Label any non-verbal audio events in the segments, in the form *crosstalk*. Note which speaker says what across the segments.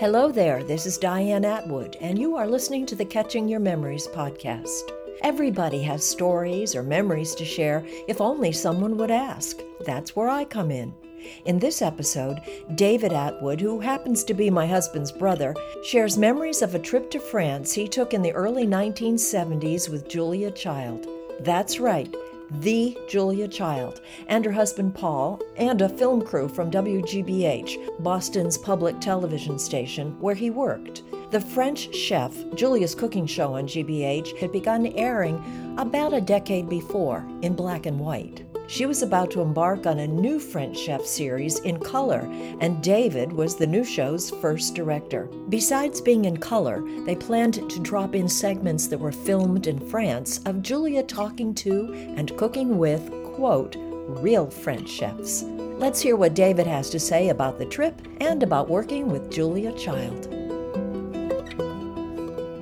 Speaker 1: Hello there, this is Diane Atwood, and you are listening to the Catching Your Memories podcast. Everybody has stories or memories to share if only someone would ask. That's where I come in. In this episode, David Atwood, who happens to be my husband's brother, shares memories of a trip to France he took in the early 1970s with Julia Child. That's right, the Julia Child, and her husband Paul, and a film crew from WGBH, Boston's public television station, where he worked. The French Chef, Julia's cooking show on GBH, had begun airing about a decade before in black and white. She was about to embark on a new French chef series in color, and David was the new show's first director. Besides being in color, they planned to drop in segments that were filmed in France of Julia talking to and cooking with, quote, real French chefs. Let's hear what David has to say about the trip and about working with Julia Child.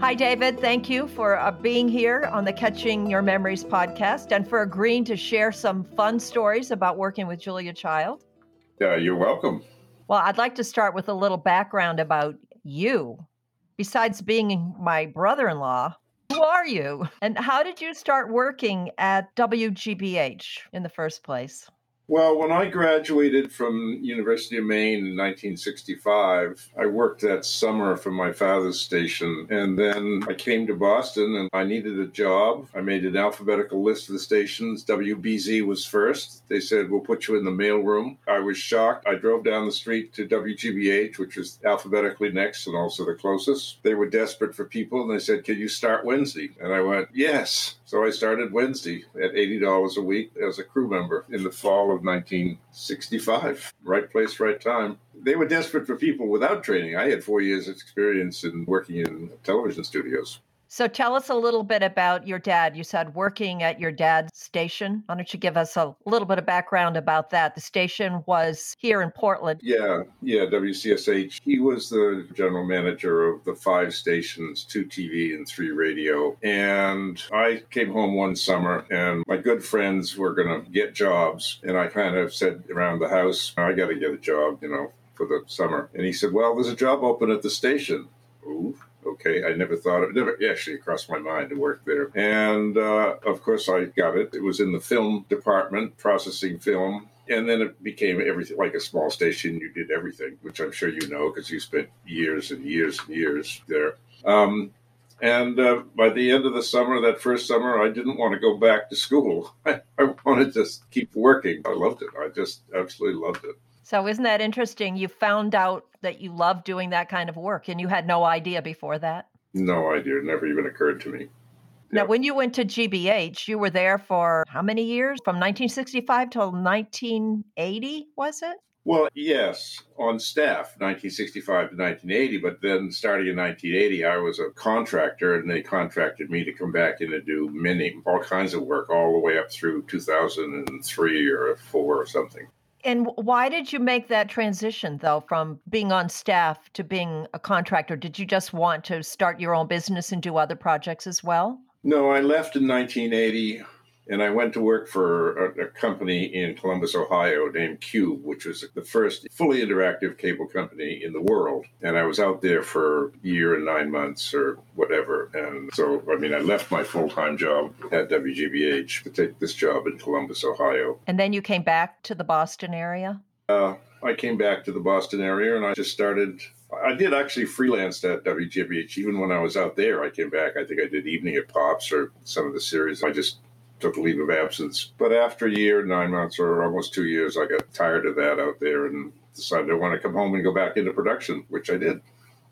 Speaker 1: Hi, David. Thank you for uh, being here on the Catching Your Memories podcast and for agreeing to share some fun stories about working with Julia Child.
Speaker 2: Yeah, you're welcome.
Speaker 1: Well, I'd like to start with a little background about you. Besides being my brother in law, who are you? And how did you start working at WGBH in the first place?
Speaker 2: Well, when I graduated from University of Maine in 1965, I worked that summer for my father's station. And then I came to Boston and I needed a job. I made an alphabetical list of the stations. WBZ was first. They said, We'll put you in the mailroom. I was shocked. I drove down the street to WGBH, which was alphabetically next and also the closest. They were desperate for people and they said, Can you start Wednesday? And I went, Yes. So I started Wednesday at $80 a week as a crew member in the fall of 1965. Right place, right time. They were desperate for people without training. I had four years' experience in working in television studios.
Speaker 1: So tell us a little bit about your dad. You said working at your dad's station. Why don't you give us a little bit of background about that? The station was here in Portland.
Speaker 2: Yeah, yeah, WCSH. He was the general manager of the five stations, two TV and three radio. And I came home one summer and my good friends were going to get jobs. And I kind of said around the house, I got to get a job, you know, for the summer. And he said, Well, there's a job open at the station. Ooh, okay. I never thought of it never actually crossed my mind to work there. And uh, of course, I got it. It was in the film department, processing film. And then it became everything like a small station. You did everything, which I'm sure you know because you spent years and years and years there. Um, and uh, by the end of the summer, that first summer, I didn't want to go back to school. *laughs* I, I wanted to keep working. I loved it. I just absolutely loved it.
Speaker 1: So, isn't that interesting? You found out that you love doing that kind of work and you had no idea before that?
Speaker 2: No idea. It never even occurred to me.
Speaker 1: Now, when you went to GBH, you were there for how many years? From 1965 till 1980, was it?
Speaker 2: Well, yes, on staff, 1965 to 1980. But then starting in 1980, I was a contractor and they contracted me to come back in and do many, all kinds of work all the way up through 2003 or four or something.
Speaker 1: And why did you make that transition, though, from being on staff to being a contractor? Did you just want to start your own business and do other projects as well?
Speaker 2: No, I left in 1980 and I went to work for a, a, company in Columbus, Ohio named QUBE, which was the first fully interactive cable company in the world. And I was out there for a year and nine months or whatever. And so, I mean, I left my full time job at WGBH to take this job in Columbus, Ohio.
Speaker 1: And then you came back to the Boston area?
Speaker 2: Uh, I came back to the Boston area and I just started I did actually freelance at WGBH. Even when I was out there, I came back. I think I did Evening at Pops or some of the series. I just took a leave of absence. But after a year, nine months, or almost two years, I got tired of that out there and decided I want to come home and go back into production, which I did.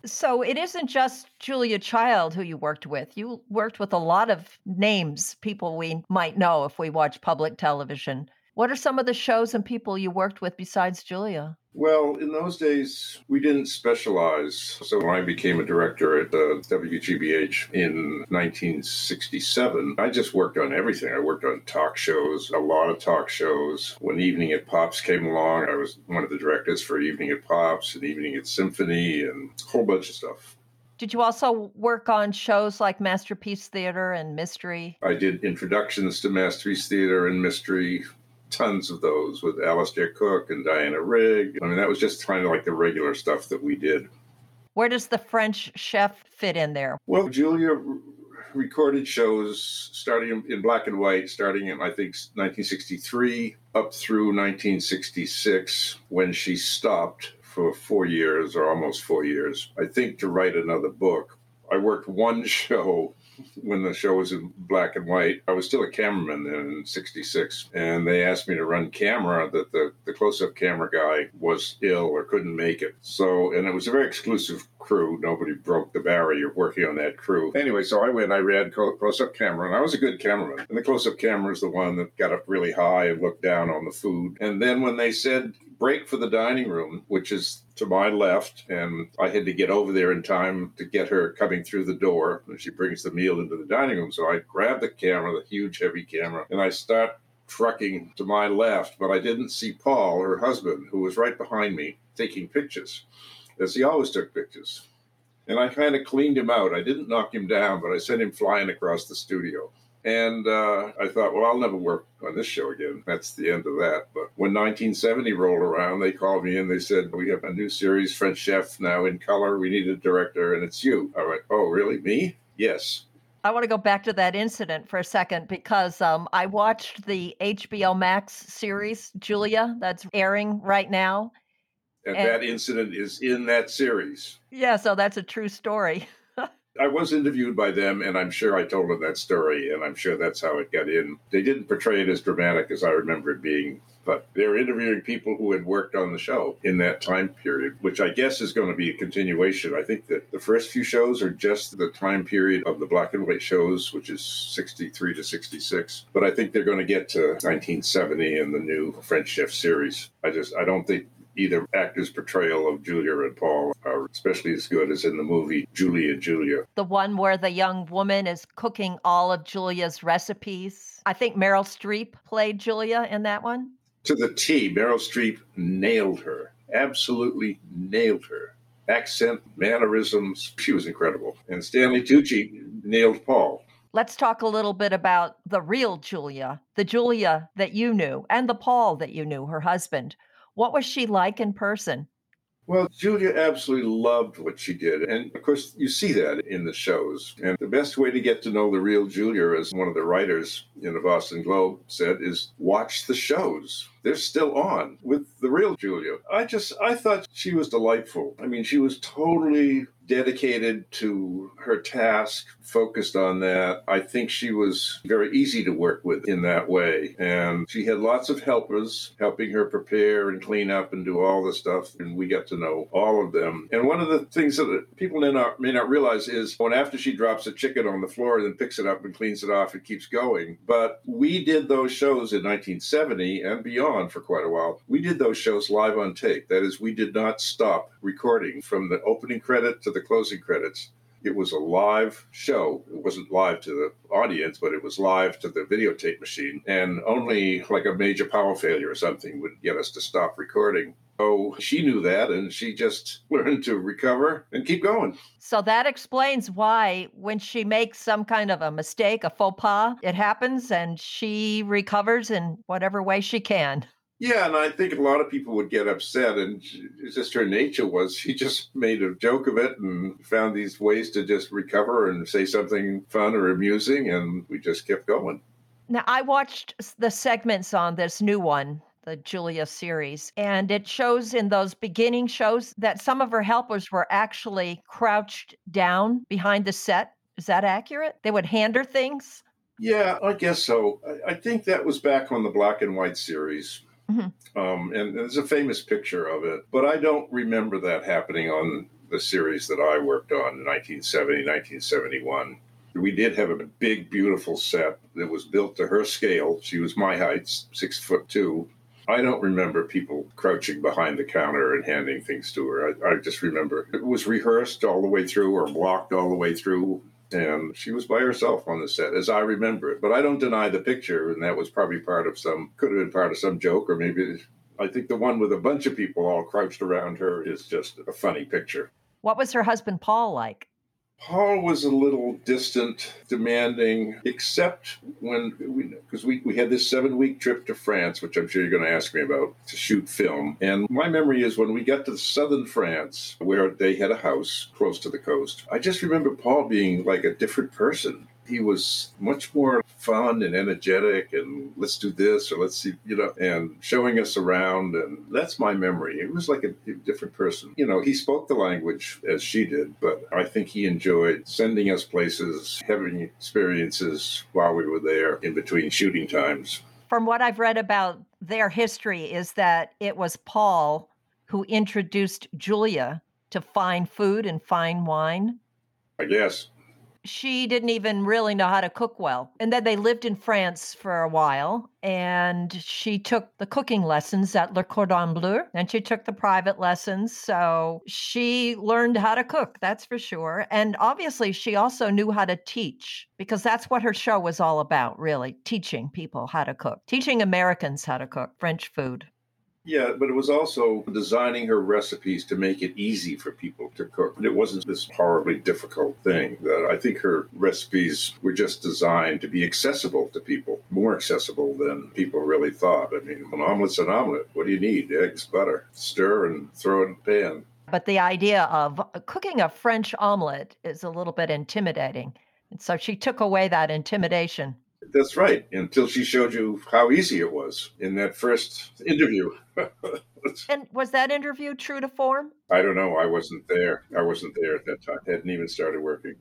Speaker 1: So it isn't just Julia Child who you worked with. You worked with a lot of names, people we might know if we watch public television. What are some of the shows and people you worked with besides Julia?
Speaker 2: Well, in those days, we didn't specialize. So when I became a director at the WGBH in 1967, I just worked on everything. I worked on talk shows, a lot of talk shows. When Evening at Pops came along, I was one of the directors for Evening at Pops and Evening at Symphony and a whole bunch of stuff.
Speaker 1: Did you also work on shows like Masterpiece Theater and Mystery?
Speaker 2: I did introductions to Masterpiece Theater and Mystery, tons of those with Alistair Cooke and Diana Rigg. I mean, that was just kind of like the regular stuff that we did.
Speaker 1: Where does the French chef fit in there?
Speaker 2: Well, Julia recorded shows starting in black and white, starting in, I think, 1963 up through 1966 when she stopped for four years or almost four years, I think, to write another book. I worked one *laughs* show when the show was in black and white. I was still a cameraman then in 66. And they asked me to run camera that the, the close up camera guy was ill or couldn't make it. So, and it was a very exclusive crew. Nobody broke the barrier working on that crew. Anyway, so I went, I ran close up camera, and I was a good cameraman. And the close up camera is the one that got up really high and looked down on the food. And then when they said, break for the dining room, which is to my left, and I had to get over there in time to get her coming through the door. And she brings the meal into the dining room. So I grab the camera, the huge, heavy camera, and I start trucking to my left, but I didn't see Paul, her husband, who was right behind me taking pictures, as he always took pictures. And I kind of cleaned him out. I didn't knock him down, but I sent him flying across the studio. And uh, I thought, well, I'll never work on this show again. That's the end of that. But when 1970 rolled around, they called me and they said, we have a new series, French Chef, now in color. We need a director, and it's you. I went, oh, really? Me? Yes.
Speaker 1: I want to go back to that incident for a second because um, I watched the HBO Max series, Julia, that's airing right now.
Speaker 2: And, and that incident is in that series.
Speaker 1: Yeah, so that's a true story. *laughs*
Speaker 2: I was interviewed by them, and I'm sure I told them that story, and I'm sure that's how it got in. They didn't portray it as dramatic as I remember it being, but they were interviewing people who had worked on the show in that time period, which I guess is going to be a continuation. I think that the first few shows are just the time period of the black and white shows, which is 63 to 66. But I think they're going to get to 1970 in the new French Chef series. I just, I don't think either actor's portrayal of Julia and Paul are especially as good as in the movie Julia Julia.
Speaker 1: The one where the young woman is cooking all of Julia's recipes. I think Meryl Streep played Julia in that one.
Speaker 2: To the T, Meryl Streep nailed her. Absolutely nailed her. Accent, mannerisms, she was incredible. And Stanley Tucci nailed Paul.
Speaker 1: Let's talk a little bit about the real Julia, the Julia that you knew, and the Paul that you knew, her husband. What was she like in person?
Speaker 2: Well, Julia absolutely loved what she did. And of course, you see that in the shows. And the best way to get to know the real Julia, as one of the writers in the Boston Globe said, is watch the shows. They're still on with the real Julia. I just, I thought she was delightful. I mean, she was totally dedicated to her task, focused on that. I think she was very easy to work with in that way. And she had lots of helpers helping her prepare and clean up and do all the stuff. And we got to know all of them. And one of the things that people may not, may not realize is when after she drops a chicken on the floor and then picks it up and cleans it off, it keeps going. But we did those shows in 1970 and beyond for quite a while. We did those shows live on tape. That is, we did not stop recording from the opening credit to the closing credits. It was a live show. It wasn't live to the audience, but it was live to the videotape machine. And only like a major power failure or something would get us to stop recording. So she knew that and she just *laughs* learned to recover and keep going.
Speaker 1: So that explains why, when she makes some kind of a mistake, a faux pas, it happens and she recovers in whatever way she can.
Speaker 2: Yeah, and I think a lot of people would get upset, and it's just her nature was she just made a joke of it and found these ways to just recover and say something fun or amusing, and we just kept going.
Speaker 1: Now, I watched the segments on this new one, the Julia series, and it shows in those beginning shows that some of her helpers were actually crouched down behind the set. Is that accurate? They would hand her things?
Speaker 2: Yeah, I guess so. I think that was back on the black and white series. Mm-hmm. Um, and there's a famous picture of it, but I don't remember that happening on the series that I worked on in 1970, 1971. We did have a big, beautiful set that was built to her scale. She was my height, six foot two. I don't remember people crouching behind the counter and handing things to her. I, I just remember it was rehearsed all the way through or blocked all the way through and she was by herself on the set as i remember it. But i don't deny the picture and that was probably part of some could have been part of some joke or maybe i think the one with a bunch of people all crouched around her is just a funny picture.
Speaker 1: What was her husband paul like
Speaker 2: Paul was a little distant, demanding, except when we, because we, we had this seven week trip to France, which I'm sure you're going to ask me about, to shoot film. And my memory is when we got to southern France, where they had a house close to the coast, I just remember Paul being like a different person he was much more fun and energetic and let's do this or let's see you know and showing us around and that's my memory. It was like a, a, different person. You know he spoke the language as she did but i think he enjoyed sending us places having experiences while we were there in between shooting times.
Speaker 1: From what i've read about their history is that it was paul who introduced julia to fine food and fine wine.
Speaker 2: I guess
Speaker 1: she didn't even really know how to cook well. And then they lived in France for a while, and she took the cooking lessons at Le Cordon Bleu, and she took the private lessons. So she learned how to cook, that's for sure. And obviously, she also knew how to teach because that's what her show was all about, really teaching people how to cook, teaching Americans how to cook French food.
Speaker 2: Yeah, but it was also designing her recipes to make it easy for people to cook. It wasn't this horribly difficult thing. That I think her recipes were just designed to be accessible to people, more accessible than people really thought. I mean, an omelet's an omelet. What do you need? Eggs, butter, stir, and throw it in the pan.
Speaker 1: But the idea of cooking a French omelet is a little bit intimidating. And so she took away that intimidation.
Speaker 2: That's right. Until she showed you how easy it was in that first interview. *laughs*
Speaker 1: and was that interview true to form?
Speaker 2: I don't know. I wasn't there. I wasn't there at that time. I hadn't even started working.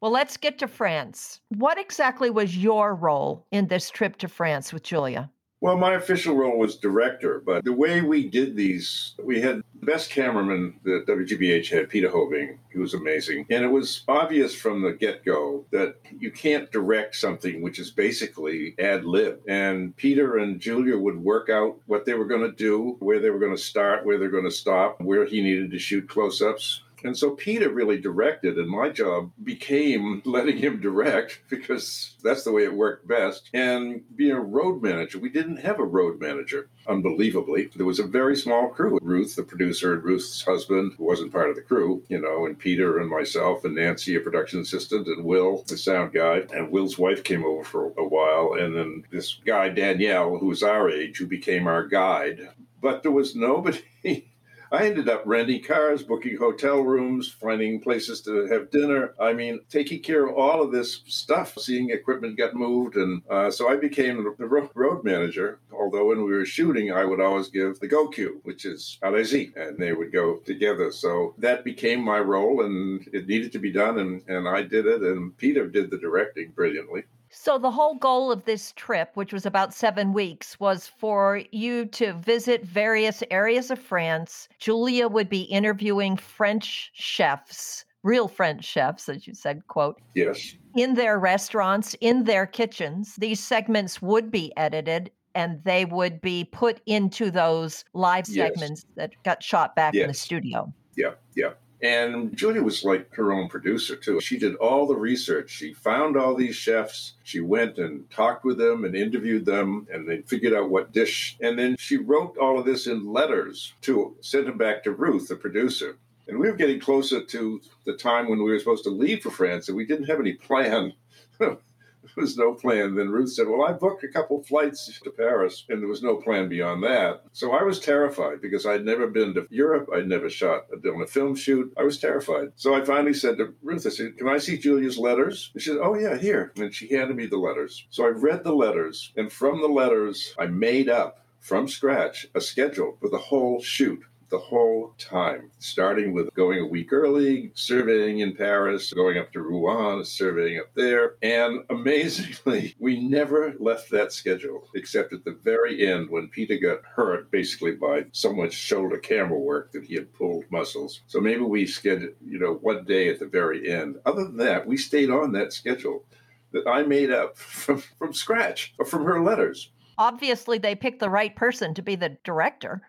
Speaker 1: Well, let's get to France. What exactly was your role in this trip to France with Julia?
Speaker 2: Well, my official role was director, but the way we did these, we had the best cameraman that WGBH had, Peter Hoving. He was amazing. And it was obvious from the get go that you can't direct something which is basically ad lib. And Peter and Julia would work out what they were going to do, where they were going to start, where they're going to stop, where he needed to shoot close ups. And so Peter really directed, and my job became *laughs* letting him direct because that's the way it worked best. And being a road manager, we didn't have a road manager, unbelievably. There was a very small crew. Ruth, the producer, and Ruth's husband, who wasn't part of the crew, you know, and Peter and myself and Nancy, a production assistant, and Will, the sound guy. And Will's wife came over for a while. And then this guy, Danielle, who was our age, who became our guide. But there was nobody. *laughs* I ended up renting cars, booking hotel rooms, finding places to have dinner. I mean, taking care of all of this stuff, seeing equipment get moved. And uh, so I became the road manager. Although when we were shooting, I would always give the go cue, which is allez-y, and they would go together. So that became my role, and it needed to be done. And, and I did it, and Peter did the directing brilliantly.
Speaker 1: So, the whole goal of this trip, which was about seven weeks, was for you to visit various areas of France. Julia would be interviewing French chefs, real French chefs, as you said, quote.
Speaker 2: Yes.
Speaker 1: In their restaurants, in their kitchens. These segments would be edited and they would be put into those live segments yes. that got shot back yes. in the studio.
Speaker 2: Yeah, yeah. And Julia was like her own producer, too. She did all the research. She found all these chefs. She went and talked with them and interviewed them and they figured out what dish. And then she wrote all of this in letters to send them back to Ruth, the producer. And we were getting closer to the time when we were supposed to leave for France, and we didn't have any plan *laughs* *laughs* there was no plan. Then Ruth said, Well, I booked a couple flights to Paris, and there was no plan beyond that. So I was terrified because I'd never been to Europe. I'd never shot on a film shoot. I was terrified. So I finally said to Ruth, I said, Can I see Julia's letters? And she said, Oh, yeah, here. And she handed me the letters. So I read the letters, and from the letters, I made up from scratch a schedule for the whole shoot the whole time, starting with going a week early, surveying in Paris, going up to Rouen, surveying up there. And amazingly, *laughs* we never left that schedule except at the very end when Peter got hurt, basically by so much shoulder camera work that he had pulled muscles. So maybe we scheduled, you know, one day at the very end. Other than that, we stayed on that schedule that I made up *laughs* from, from scratch or from her letters.
Speaker 1: Obviously, they picked the right person to be the director.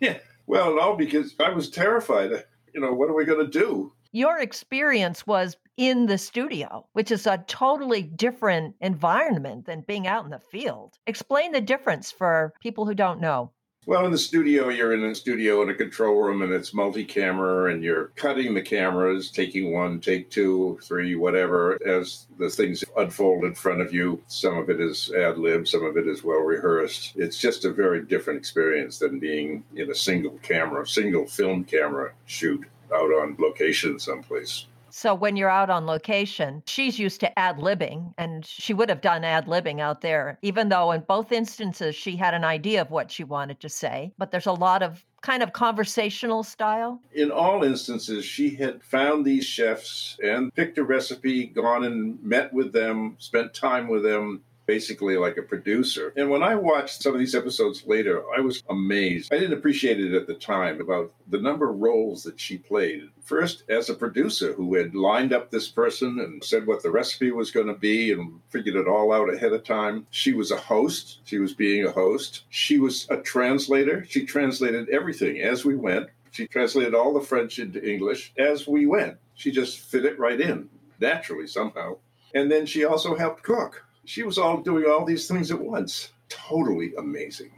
Speaker 2: Yeah, well, no, because I was terrified. You know, what are we going to do?
Speaker 1: Your experience was in the studio, which is a totally different environment than being out in the field. Explain the difference for people who don't know.
Speaker 2: Well, in the studio, you're in a studio in a control room and it's multi camera and you're cutting the cameras, taking one, take two, three, whatever, as the things unfold in front of you. Some of it is ad lib, some of it is well rehearsed. It's just a very different experience than being in a single camera, single film camera shoot out on location someplace.
Speaker 1: So when you're out on location, she's used to ad libbing and she would have done ad libbing out there, even though in both instances she had an idea of what she wanted to say. But there's a lot of kind of conversational style?
Speaker 2: In all instances, she had found these chefs and picked a recipe, gone and met with them, spent time with them, basically like a producer. And when I watched some of these episodes later, I was amazed. I didn't appreciate it at the time about the number of roles that she played. First, as a producer who had lined up this person and said what the recipe was going to be and figured it all out ahead of time. She was a host. She was being a host. She was a translator. She translated everything as we went. She translated all the French into English as we went. She just fit it right in naturally somehow. And then she also helped cook she was all doing all these things at once. Totally amazing.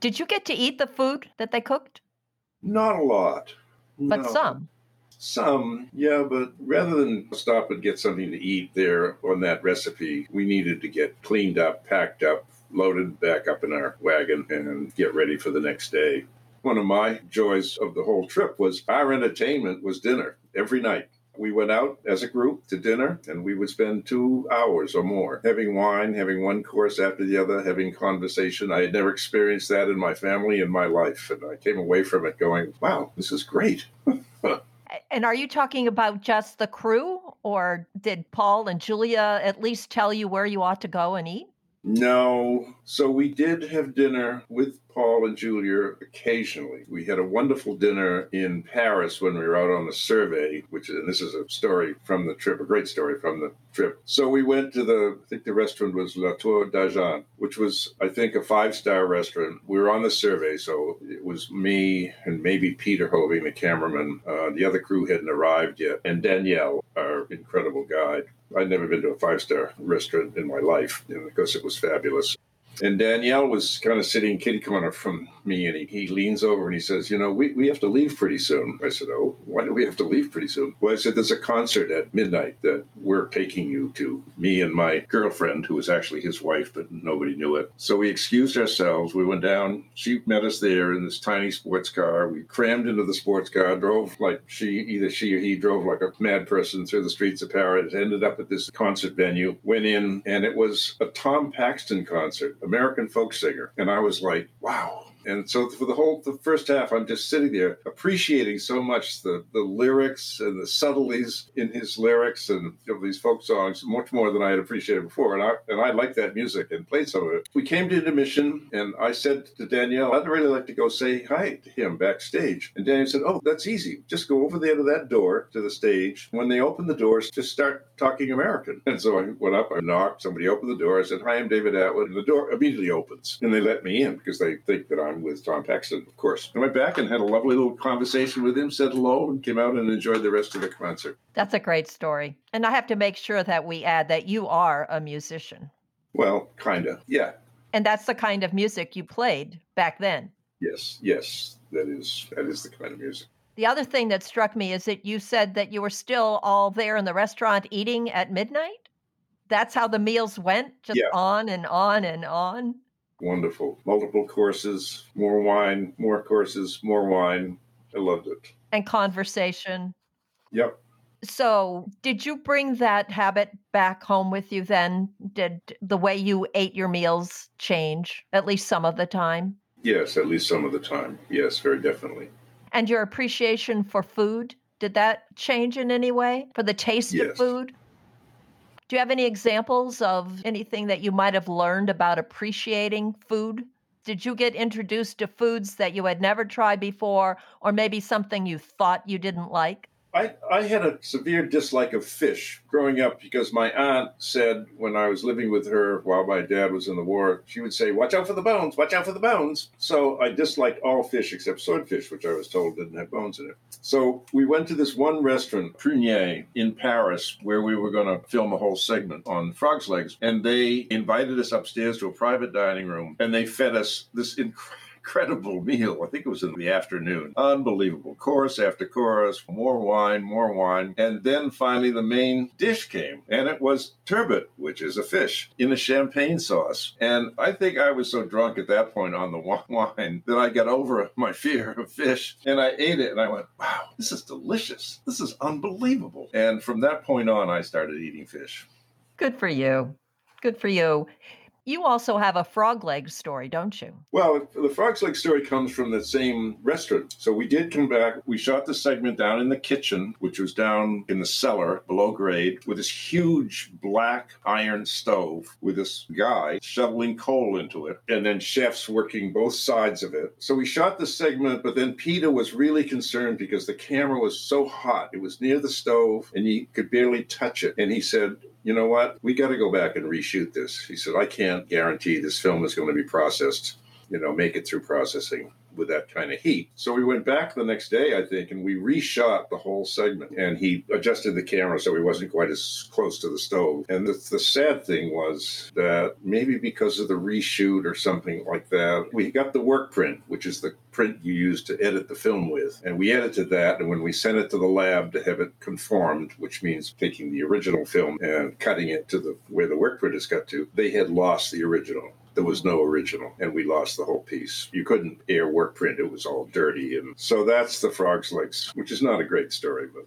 Speaker 1: Did you get to eat the food that they cooked?
Speaker 2: Not a lot.
Speaker 1: But no. some.
Speaker 2: Some, yeah, but rather than stop and get something to eat there on that recipe, we needed to get cleaned up, packed up, loaded back up in our wagon, and get ready for the next day. One of my joys of the whole trip was our entertainment was dinner every night we went out as a group to dinner and we would spend two hours or more having wine, having one course after the other, having conversation. I had never experienced that in my family in my life. And I came away from it going, wow, this is great. *laughs*
Speaker 1: and are you talking about just the crew or did Paul and Julia at least tell you where you ought to go and eat?
Speaker 2: No. So we did have dinner with Paul and Julia occasionally. We had a wonderful dinner in Paris when we were out on the survey, which and this is a story from the trip, a great story from the trip. So we went to the I think the restaurant was La Tour d'Argent, which was I think a five-star restaurant. We were on the survey, so it was me and maybe Peter Hovey, the cameraman. Uh, the other crew hadn't arrived yet, and Danielle, our incredible guide. I'd never been to a five-star restaurant in my life, and of course it was fabulous. And Danielle was kind of sitting kitty corner from me, and he, he leans over and he says, You know, we, we have to leave pretty soon. I said, Oh, why do we have to leave pretty soon? Well, I said, There's a concert at midnight that we're taking you to, me and my girlfriend, who was actually his wife, but nobody knew it. So we excused ourselves. We went down. She met us there in this tiny sports car. We crammed into the sports car, drove like she, either she or he drove like a mad person through the streets of Paris, ended up at this concert venue, went in, and it was a Tom Paxton concert American folk singer. And I was like, wow, and so for the whole the first half, I'm just sitting there appreciating so much the the lyrics and the subtleties in his lyrics and you know, these folk songs much more than I had appreciated before. And I and I liked that music and played some of it. We came to intermission, and I said to Danielle, I'd really like to go say hi to him backstage. And Danielle said, Oh, that's easy. Just go over there to that door to the stage. When they open the doors, just start talking American. And so I went up, I knocked, somebody opened the door. I said, Hi, I'm David Atwood. And the door immediately opens, and they let me in because they think that I'm with Tom Paxton, of course. I went back and had a lovely little conversation with him, said hello, and came out and enjoyed the rest of the concert.
Speaker 1: That's a great story. And I have to make sure that we add that you are a musician.
Speaker 2: Well, kind of, yeah.
Speaker 1: And that's the kind of music you played back then.
Speaker 2: Yes, yes, that is that is the kind of music.
Speaker 1: The other thing that struck me is that you said that you were still all there in the restaurant eating at midnight. That's how the meals went, just yeah. on and on and on
Speaker 2: wonderful. Multiple courses, more wine, more courses, more wine. I loved it.
Speaker 1: And conversation.
Speaker 2: Yep.
Speaker 1: So, did you bring that habit back home with you then? Did the way you ate your meals change, at least some of the time?
Speaker 2: Yes, at least some of the time. Yes, very definitely.
Speaker 1: And your appreciation for food, did that change in any way for the taste yes. of food? Do you have any examples of anything that you might have learned about appreciating food? Did you get introduced to foods that you had never tried before, or maybe something you thought you didn't like?
Speaker 2: I, I had a severe dislike of fish growing up because my aunt said when I was living with her while my dad was in the war, she would say, Watch out for the bones, watch out for the bones. So I disliked all fish except swordfish, which I was told didn't have bones in it. So we went to this one restaurant, Prunier, in Paris, where we were going to film a whole segment on frog's legs. And they invited us upstairs to a private dining room and they fed us this incredible incredible meal. I think it was in the afternoon. Unbelievable. Course after course, more wine, more wine. And then finally the main dish came, and it was turbot, which is a fish, in a champagne sauce. And I think I was so drunk at that point on the *laughs* wine that I got over my fear of fish and I ate it and I went, wow, this is delicious. This is unbelievable. And from that point on, I started eating fish.
Speaker 1: Good for you. Good for you. You also have a frog leg story, don't you?
Speaker 2: Well, the frog leg story comes from the same restaurant. So we did come back. We shot the segment down in the kitchen, which was down in the cellar below grade, with this huge black iron stove with this guy shoveling coal into it, and then chefs working both sides of it. So we shot the segment, but then Peter was really concerned because the camera was so hot. It was near the stove, and he could barely touch it. And he said, you know what? We got to go back and reshoot this. He said, I can't guarantee this film is going to be processed, you know, make it through processing with that kind of heat. So we went back the next day, I think, and we reshot the whole segment. And he adjusted the camera so he wasn't quite as close to the stove. And the, the sad thing was that maybe because of the reshoot or something like that, we got the work print, which is the print you use to edit the film with. And we edited that. And when we sent it to the lab to have it conformed, which means taking the original film and cutting it to the where the work print is cut to, they had lost the original there was no original and we lost the whole piece. You couldn't air work print it was all dirty and so that's the frog's legs which is not a great story but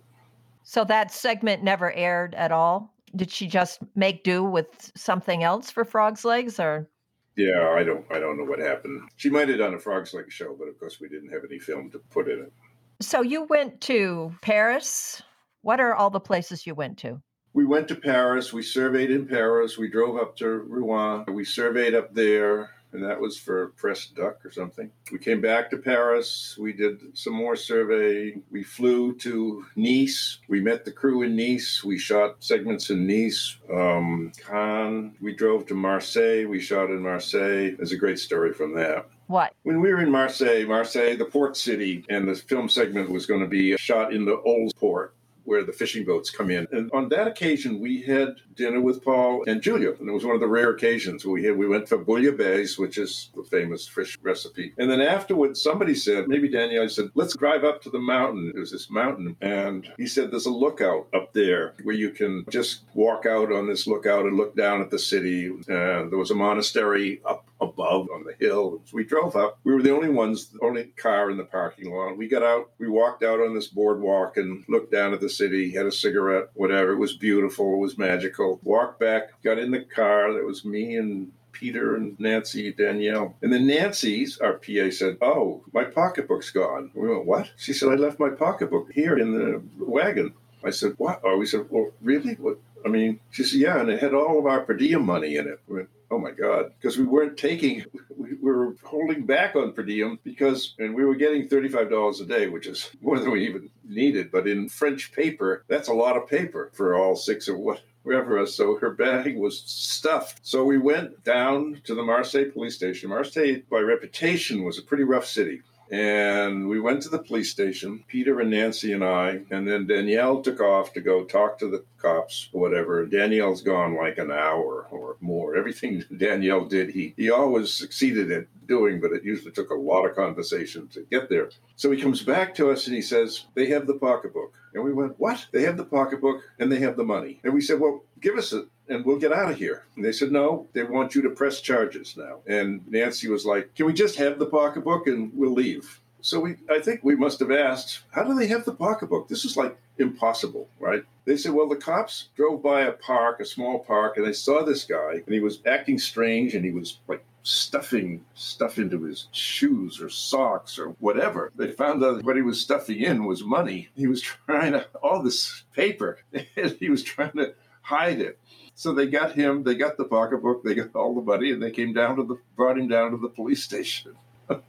Speaker 1: so that segment never aired at all? Did she just make do with something else for frog's legs or?
Speaker 2: Yeah i don't i don't know what happened. She might have done a frog's leg show but of course we didn't have any film to put in it.
Speaker 1: So you went to paris? What are all the places you went to
Speaker 2: we went to Paris. We surveyed in Paris. We drove up to Rouen. We surveyed up there, and that was for Press Duck or something. We came back to Paris. We did some more survey. We flew to Nice. We met the crew in Nice. We shot segments in Nice. Um, Cannes. We drove to Marseille. We shot in Marseille. There's a great story from that.
Speaker 1: What?
Speaker 2: When we were in Marseille, Marseille, the port city, and the film segment was going to be shot in the old port where the fishing boats come in. And on that occasion, we had dinner with Paul and Julia. And it was one of the rare occasions we had. We went for bouillabaisse, which is the famous fish recipe. And then afterwards, somebody said, maybe Daniel said, let's drive up to the mountain. There's this mountain. And he said, there's a lookout up there where you can just walk out on this lookout and look down at the city. And there was a monastery up above on the hill. So we drove up. We were the only ones, the only car in the parking lot. We got out, we walked out on this boardwalk and looked down at the city, had a cigarette, whatever. It was beautiful. It was magical. Walked back, got in the car. That was me and Peter and Nancy, Danielle. And then Nancy's, our PA, said, Oh, my pocketbook's gone. We went, What? She said, I left my pocketbook here in the wagon. I said, What? Oh, we said, Well, really? What? I mean, she said, Yeah, and it had all of our per diem money in it. We oh my God, because we weren't taking, we were holding back on per diem because, and we were getting $35 a day, which is more than we even needed. But in French paper, that's a lot of paper for all six of what. Wherever so her bag was stuffed. So we went down to the Marseille police station. Marseille, by reputation, was a pretty rough city. And we went to the police station, Peter and Nancy and I, and then Danielle took off to go talk to the cops whatever. Danielle's gone like an hour or more. Everything *laughs* Danielle did, he, he always succeeded at doing, but it usually took a lot of conversation to get there. So he comes back to us and he says, They have the pocketbook. And we went, What? They have the pocketbook and they have the money. And we said, Well, give us it and we'll get out of here. And they said, no, they want you to press charges now. And Nancy was like, can we just have the pocketbook and we'll leave? So we, I think we must have asked, how do they have the pocketbook? This is like impossible, right? They said, well, the cops drove by a park, a small park, and they saw this guy, and he was acting strange, and he was like stuffing stuff into his shoes or socks or whatever. They found out what he was stuffing in was money. He was *laughs* trying to, all this paper, *laughs* and he was trying to hide it. So they got him, they got the pocketbook, they got all the money, and they came down to the, brought him down to the police station. *laughs* it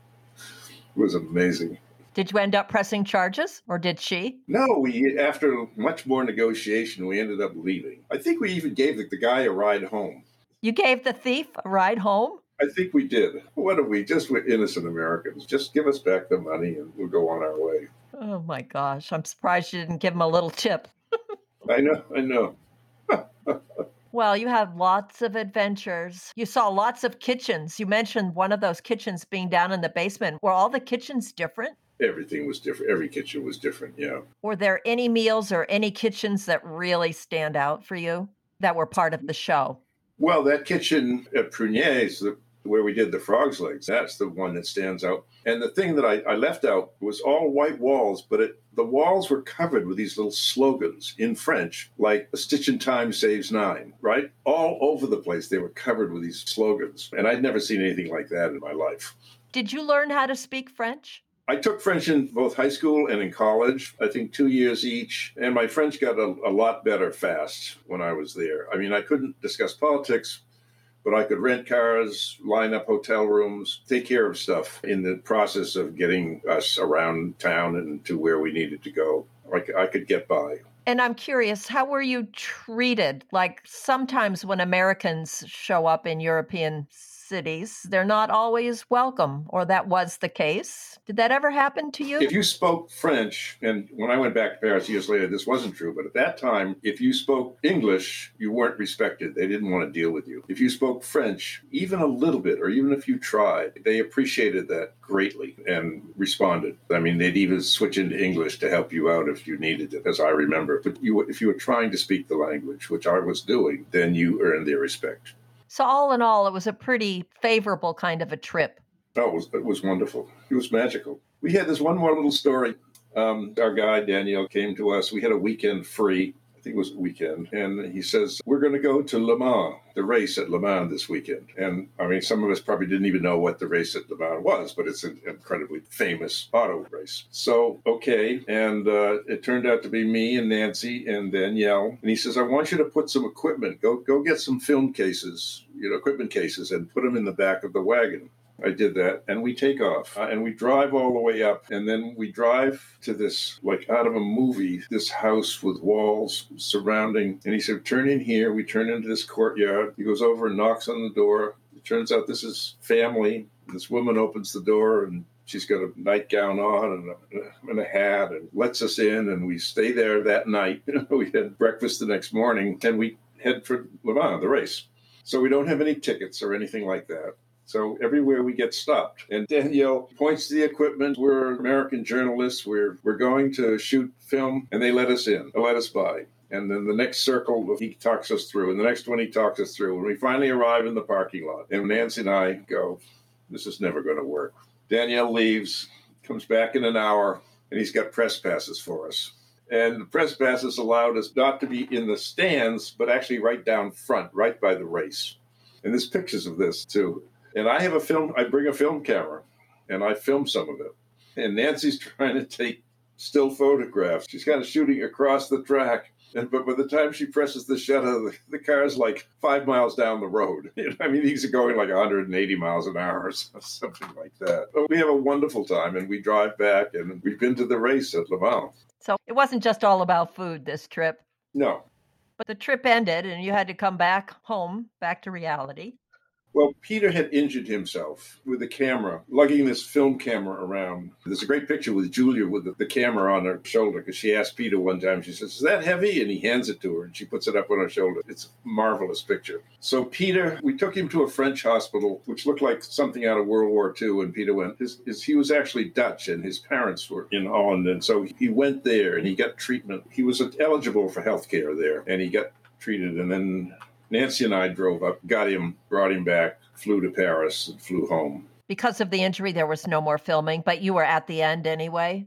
Speaker 2: was amazing.
Speaker 1: Did you end up pressing charges, or did she?
Speaker 2: No, we after much more negotiation, we ended up leaving. I think we even gave the, the guy a ride home.
Speaker 1: You gave the thief a ride home?
Speaker 2: I think we did. What are we? Just we're innocent Americans. Just give us back the money and we'll go on our way.
Speaker 1: Oh my gosh. I'm surprised you didn't give him a little tip.
Speaker 2: I know, I know. *laughs*
Speaker 1: Well, you had lots of adventures. You saw lots of kitchens. You mentioned one of those kitchens being down in the basement. Were all the kitchens different?
Speaker 2: Everything was different. Every kitchen was different. Yeah.
Speaker 1: Were there any meals or any kitchens that really stand out for you that were part of the show?
Speaker 2: Well, that kitchen at Prunier's, where we did the frog's legs, that's the one that stands out. And the thing that I, I left out was all white walls, but it, the walls were covered with these little slogans in French, like a stitch in time saves nine, right? All over the place, they were covered with these slogans. And I'd never seen anything like that in my life.
Speaker 1: Did you learn how to speak French?
Speaker 2: I took French in both high school and in college, I think two years each. And my French got a, a, lot better fast when I was there. I mean, I couldn't discuss politics, but I could rent cars, line up hotel rooms, take care of stuff in the process of getting us around town and to where we needed to go. I, I could get by.
Speaker 1: And I'm curious, how were you treated? Like sometimes when Americans show up in European cities, they're not always welcome, or that was the case. Did that ever happen to you?
Speaker 2: If you spoke French, and when I went back to Paris years later, this wasn't true, but at that time, if you spoke English, you weren't respected. They didn't want to deal with you. If you spoke French, even a little bit, or even if you tried, they appreciated that greatly and responded. I mean, they'd even switch into English to help you out if you needed it, as I remember. But you, if you were trying to speak the language, which I was doing, then you earned their respect.
Speaker 1: So, all in all, it was a pretty favorable kind of a trip.
Speaker 2: Oh, it was, it was wonderful. It was magical. We had this one more little story. Um, our guy, Daniel, came to us. We had a weekend free I think it was weekend, and he says, We're going to go to Le Mans, the race at Le Mans this weekend. And I mean, some of us probably didn't even know what the race at Le Mans was, but it's an incredibly famous auto race. So, okay. And uh, it turned out to be me and Nancy and Danielle. And he says, I want you to put some equipment, go, go get some film cases, you know, equipment cases, and put them in the back of the wagon. I did that, and we take off, uh, and we drive all the way up, and then we drive to this, like out of a movie, this house with walls surrounding. And he said, "Turn in here." We turn into this courtyard. He goes over and knocks on the door. It turns out this is family. This woman opens the door, and she's got a nightgown on and a, and a, hat and lets us in and we stay there that night *laughs* we had breakfast the next morning and we head for le mans the race so we don't have any tickets or anything like that so everywhere we get stopped. And Danielle points to the equipment. We're American journalists. We're, we're going to shoot film, and they let us in, they let us by. And then the next circle, he talks us through. And the next one, he talks us through. And we finally arrive in the parking lot. And Nancy and I go, this is never going to work. Danielle leaves, comes back in an hour, and he's got press passes for us. And the press passes allowed us not to be in the stands, but actually right down front, right by the race. And there's pictures of this too. And I have a film, I bring a film camera and I film some of it. And Nancy's *laughs* trying to take still photographs. She's kind of shooting across the track. And, but by the time she presses the shutter, the, the car's like five miles down the road. *laughs* I mean, these are going like 180 miles an hour or *laughs* something like that. But we have a wonderful time and we drive back and we've been to the race at Le Mans.
Speaker 1: So it wasn't just all about food this trip.
Speaker 2: No.
Speaker 1: But the trip ended and you had to come back home, back to reality.
Speaker 2: Well, Peter had injured himself with the camera, lugging this film camera around. There's a great picture with Julia with the, the camera on her shoulder because she asked Peter one time, she says, Is that heavy? And he hands it to her and she puts it up on her shoulder. It's a marvelous picture. So, Peter, we took him to a French hospital, which looked like something out of World War II. And Peter went, his, his, He was actually Dutch and his parents were in Holland. And so he went there and he got treatment. He was eligible for health care there and he got treated. And then Nancy and I drove up, got him, brought him back, flew to Paris, and flew home.
Speaker 1: Because of the injury, there was no more filming, but you were at the end anyway?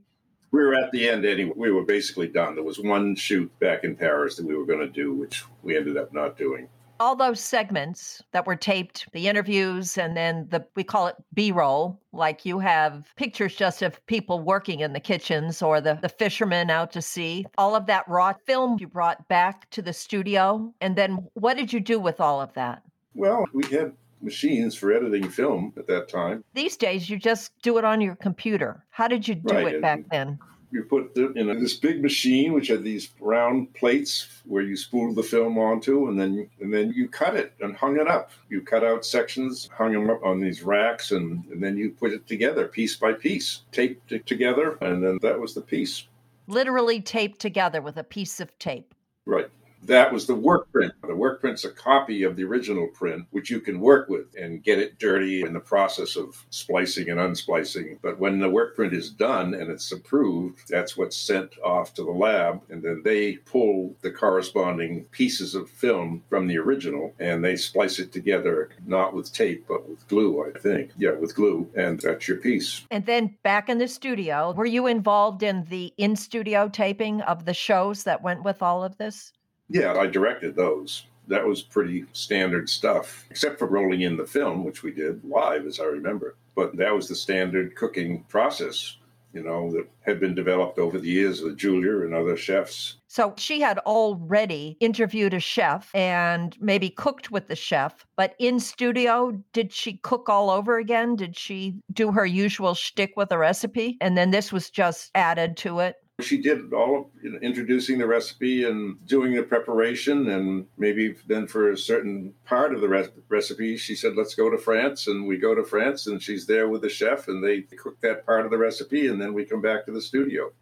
Speaker 2: We were at the end anyway. We were basically done. There was one shoot back in Paris that we were going to do, which we ended up not doing
Speaker 1: all those segments that were taped, the interviews, and then the we call it B-roll, like you have pictures just of people working in the kitchens or the, the fishermen out to sea. All of that raw film you brought back to the studio. And then what did you do with all of that?
Speaker 2: Well, we had machines for editing film at that time.
Speaker 1: These days, you just do it on your computer. How did you do right. it back then?
Speaker 2: You put the, in a, this big machine which had these round plates where you spooled the film onto, and then and then you cut it and hung it up. You cut out sections, hung them up on these racks, and, and then you put it together piece by piece, taped it together, and then that was the piece.
Speaker 1: Literally taped together with a piece of tape.
Speaker 2: Right. That was the work print. The work print's a copy of the original print, which you can work with and get it dirty in the process of splicing and unsplicing. But when the work print is done and it's approved, that's what's sent off to the lab. And then they pull the corresponding pieces of film from the original and they splice it together, not with tape, but with glue, I think. Yeah, with glue. And that's your piece.
Speaker 1: And then back in the studio, were you involved in the in studio taping of the shows that went with all of this?
Speaker 2: Yeah, I directed those. That was pretty standard stuff, except for rolling in the film, which we did live, as I remember. But that was the standard cooking process, you know, that had been developed over the years with Julia and other chefs.
Speaker 1: So she had already interviewed a chef and maybe cooked with the chef, but in studio, did she cook all over again? Did she do her usual shtick with a recipe? And then this was just added to it?
Speaker 2: She did all of introducing the recipe and doing the preparation, and maybe then for a certain part of the re- recipe, she said, "Let's go to France," and we go to France, and she's there with the chef, and they cook that part of the recipe, and then we come back to the studio.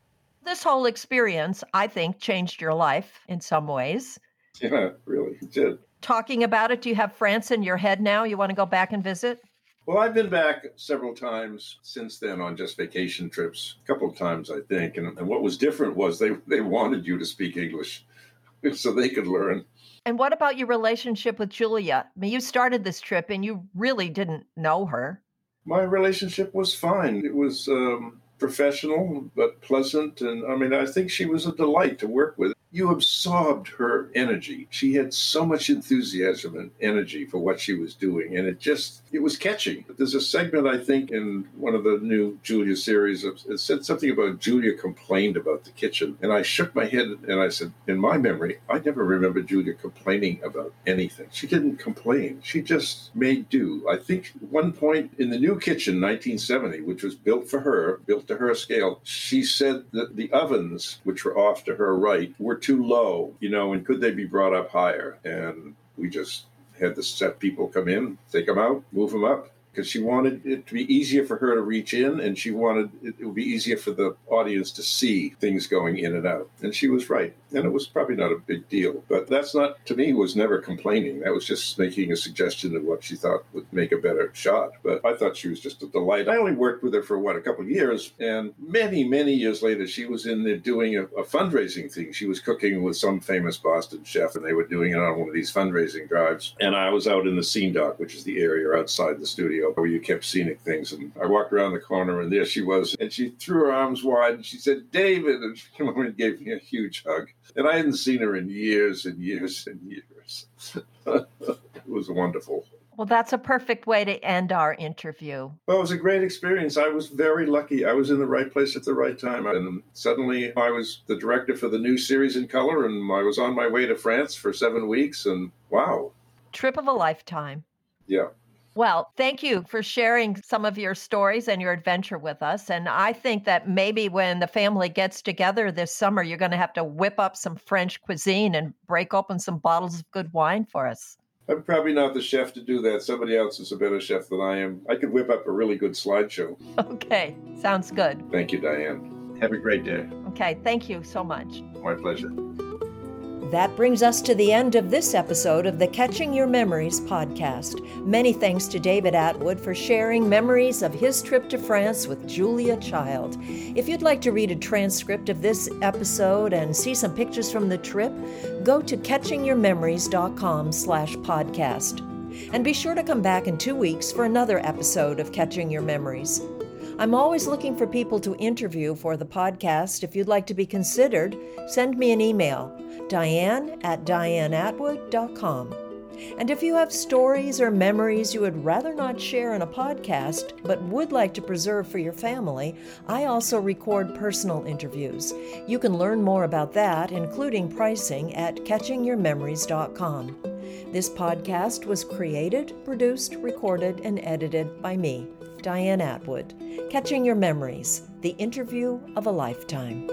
Speaker 1: This whole experience, I think, changed your life in some ways.
Speaker 2: Yeah, really, it did.
Speaker 1: Talking about it, do you have France in your head now? You want to go back and visit?
Speaker 2: Well, I've been back several times since then on just vacation trips, a couple of times, I think. And, and what was different was they, *laughs* they wanted you to speak English *laughs* so they could learn.
Speaker 1: And what about your relationship with Julia? I mean, you started this trip and you really didn't know her.
Speaker 2: My relationship was fine. It was um, professional, but pleasant. And I mean, I think she was a delight to work with you absorbed her energy. She had so much enthusiasm and energy for what she was doing, and it just it was catching. There's a segment I think in one of the new Julia series. It said something about Julia complained about the kitchen, and I shook my head and I said, in my memory, I never remember Julia complaining about anything. She didn't complain. She just made do. I think one point in the new kitchen, 1970, which was built for her, built to her scale, she said that the ovens, which were off to her right, were too low, you know, and could they be brought up higher? And we just had the set people come in, take them out, move them up because she wanted it to be easier for her to reach in and she wanted it, it would be easier for the audience to see things going in and out. And she was right. And it was probably not a big deal. But that's not, to me, was never complaining. That was just making a suggestion of what she thought would make a better shot. But I thought she was just a delight. I only worked with her for, what, a couple of years. And many, many years later, she was in there doing a, a fundraising thing. She was cooking with some famous Boston chef, and they were doing it on one of these fundraising drives. And I was out in the scene dock, which is the area outside the studio where you kept scenic things. And I walked around the corner, and there she was. And she threw her arms wide, and she said, David. And she came over and gave me a huge hug. And I hadn't seen her in years and years and years. *laughs* it was wonderful.
Speaker 1: Well, that's a perfect way to end our interview.
Speaker 2: Well, it was a great experience. I was very lucky. I was in the right place at the right time. And suddenly I was the director for the new series in color, and I was on my way to France for seven weeks. And wow.
Speaker 1: Trip of a lifetime.
Speaker 2: Yeah.
Speaker 1: Well, thank you for sharing some of your stories and your adventure with us. And I think that maybe when the family gets together this summer, you're going to have to whip up some French cuisine and break open some bottles of good wine for us.
Speaker 2: I'm probably not the chef to do that. Somebody else is a better chef than I am. I could whip up a really good slideshow. *laughs*
Speaker 1: Okay, sounds good.
Speaker 2: Thank you, Diane. Have a great day.
Speaker 1: Okay, thank you so much.
Speaker 2: My pleasure.
Speaker 1: That brings us to the end of this episode of the Catching Your Memories podcast. Many thanks to David Atwood for sharing memories of his trip to France with Julia Child. If you'd like to read a transcript of this episode and see some pictures from the trip, go to catchingyourmemories.com slash podcast. And be sure to come back in two weeks for another episode of Catching Your Memories. I'm always looking for people to interview for the podcast. If you'd like to be considered, send me an email, diane at dianeatwood.com. And if you have stories or memories you would rather not share in a podcast, but would like to preserve for your family, I also record personal interviews. You can learn more about that, including pricing, at catchingyourmemories.com. This podcast was created, produced, recorded, and edited by me, Diane Atwood. Catching Your Memories, the interview of a lifetime.